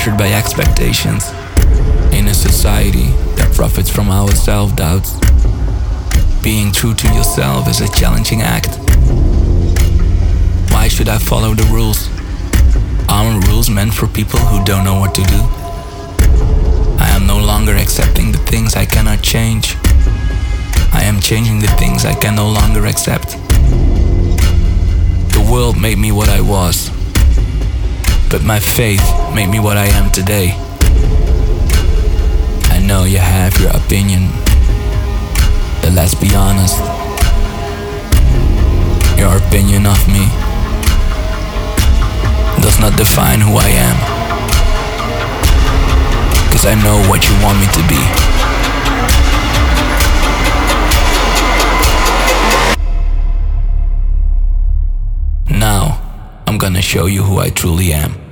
pressured by expectations in a society that profits from our self doubts. Being true to yourself is a challenging act. Why should I follow the rules? Aren't rules meant for people who don't know what to do? I am no longer accepting the things I cannot change. I am changing the things I can no longer accept. The world made me what I was, but my faith made me what I am today. I know you have your opinion, but let's be honest. Your opinion of me does not define who I am. Cause I know what you want me to be. Gonna show you who I truly am.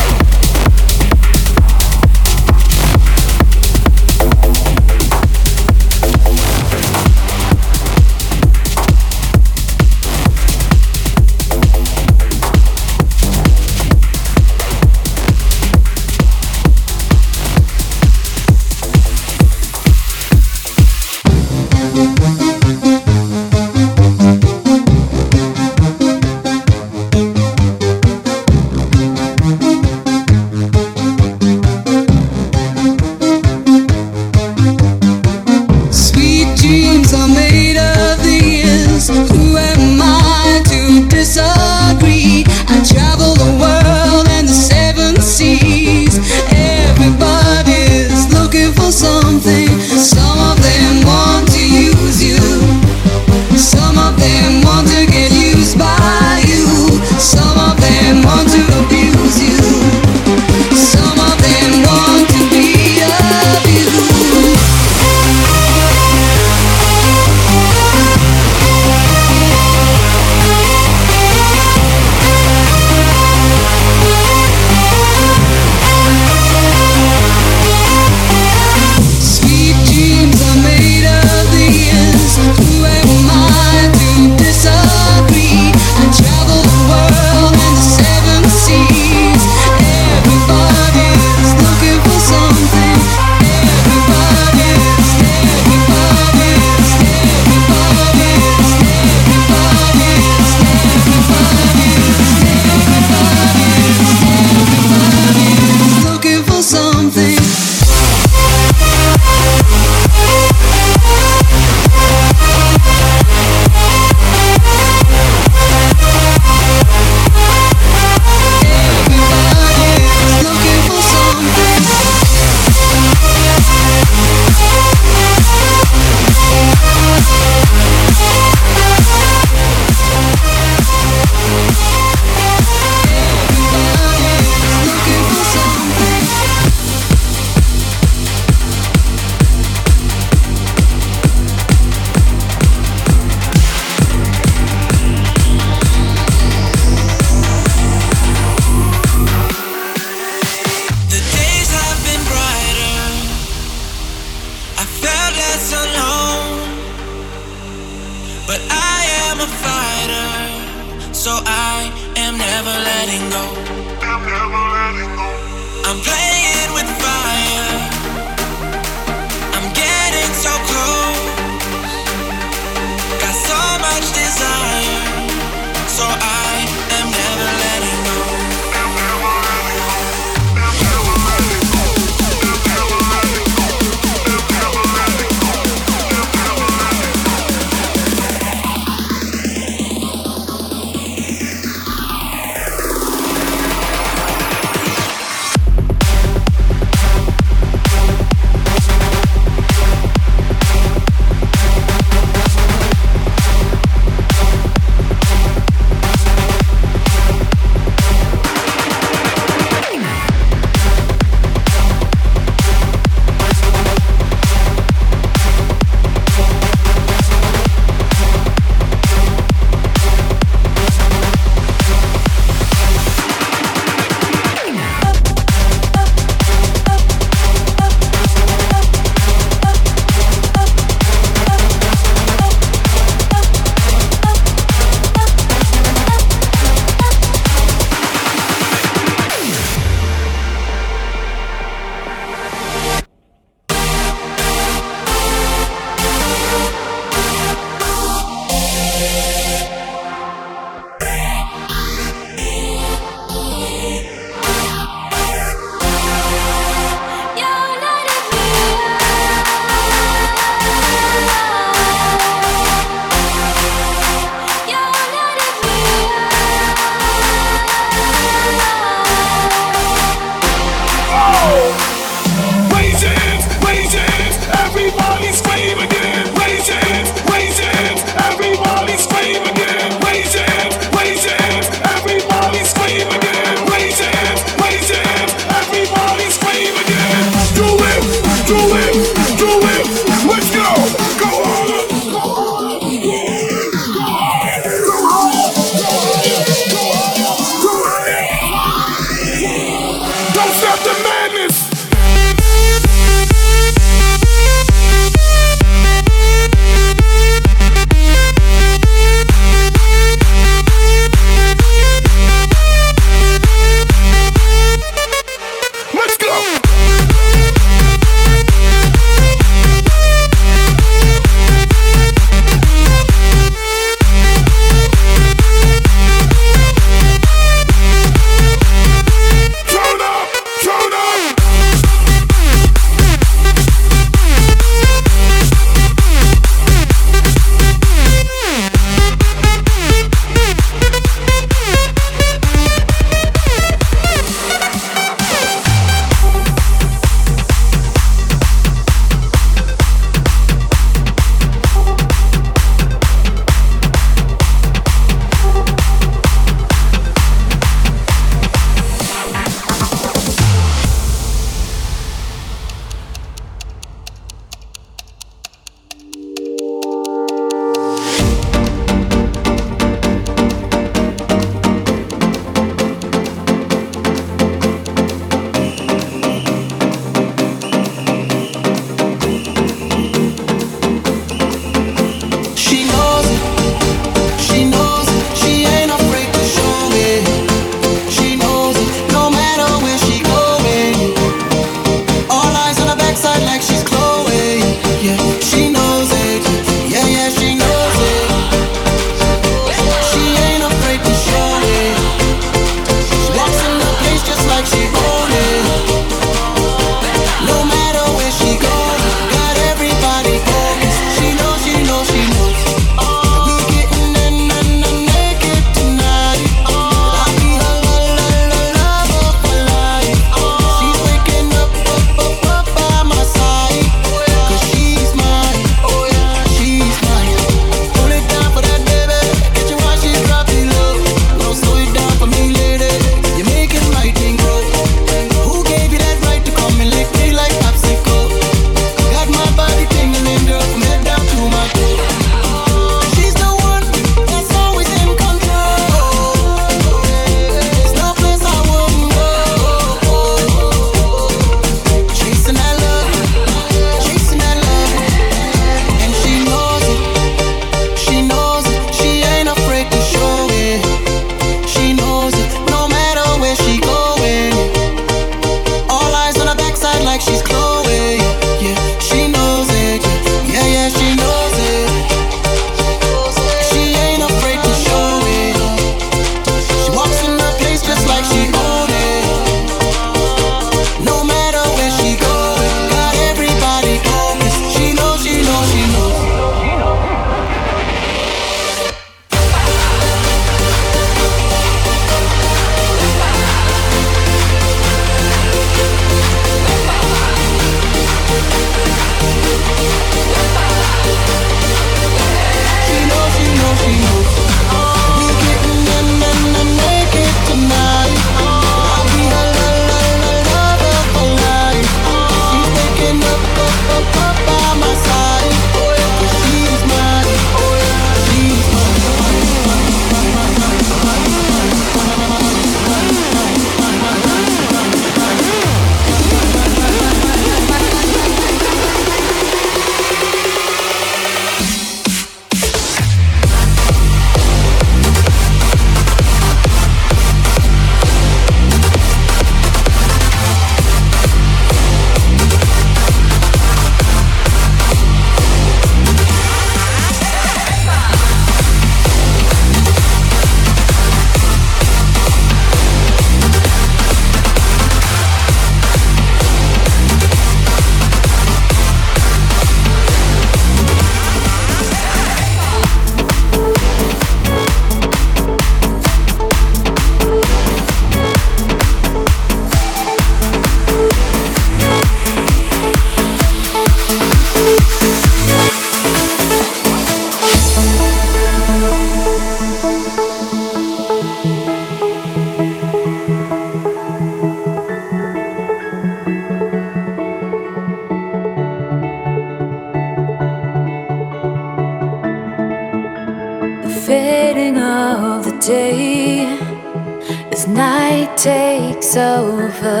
as night takes over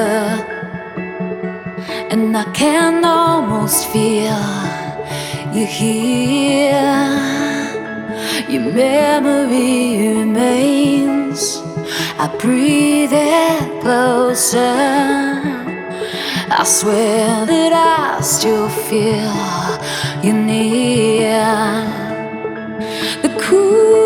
and I can almost feel you here. Your memory remains. I breathe it closer. I swear that I still feel you near. The cool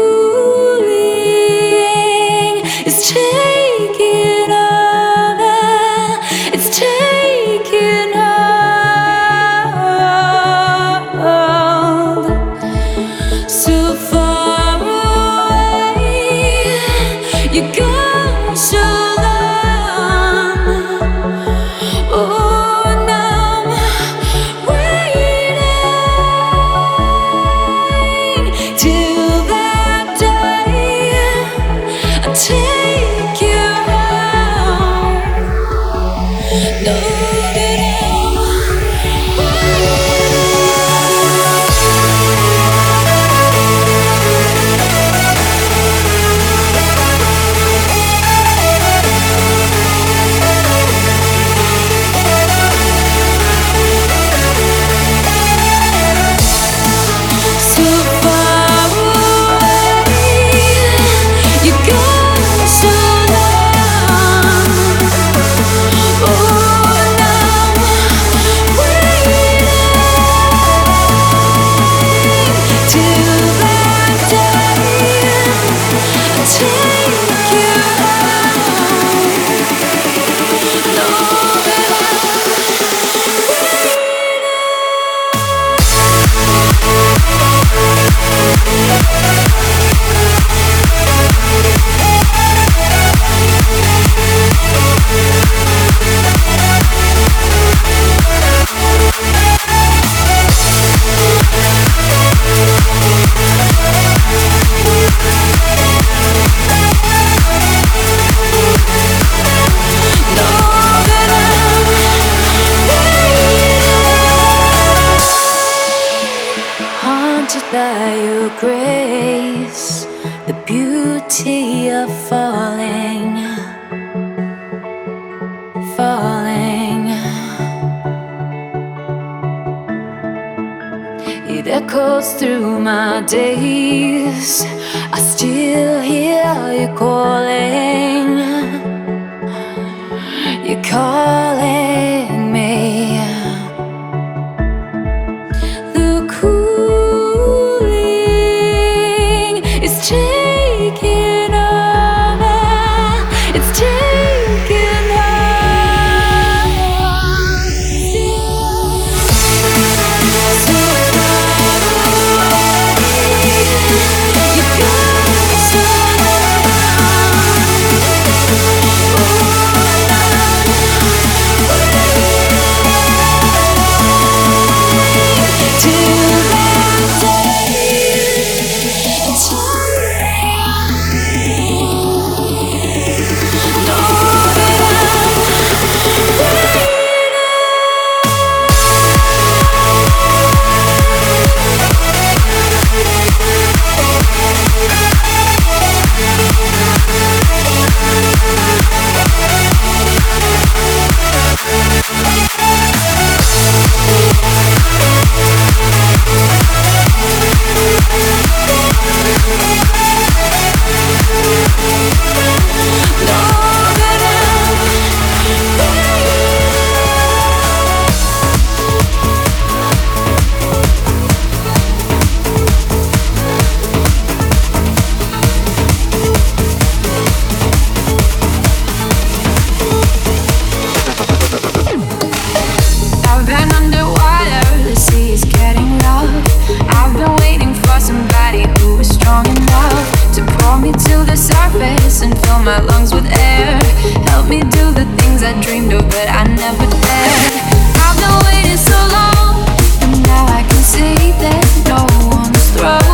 day. surface and fill my lungs with air. Help me do the things I dreamed of, but I never dared. I've been waiting so long, and now I can see that no one's through.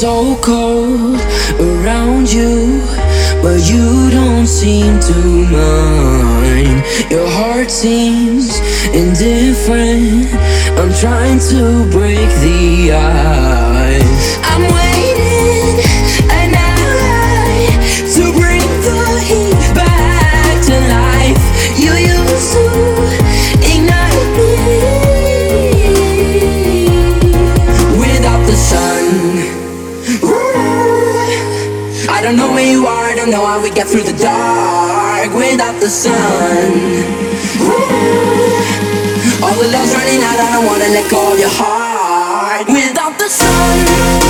So cold around you, but you don't seem to mind. Your heart seems indifferent. I'm trying to break the ice. I'm We get through the dark without the sun. All the love's running out, I don't wanna let go of your heart without the sun.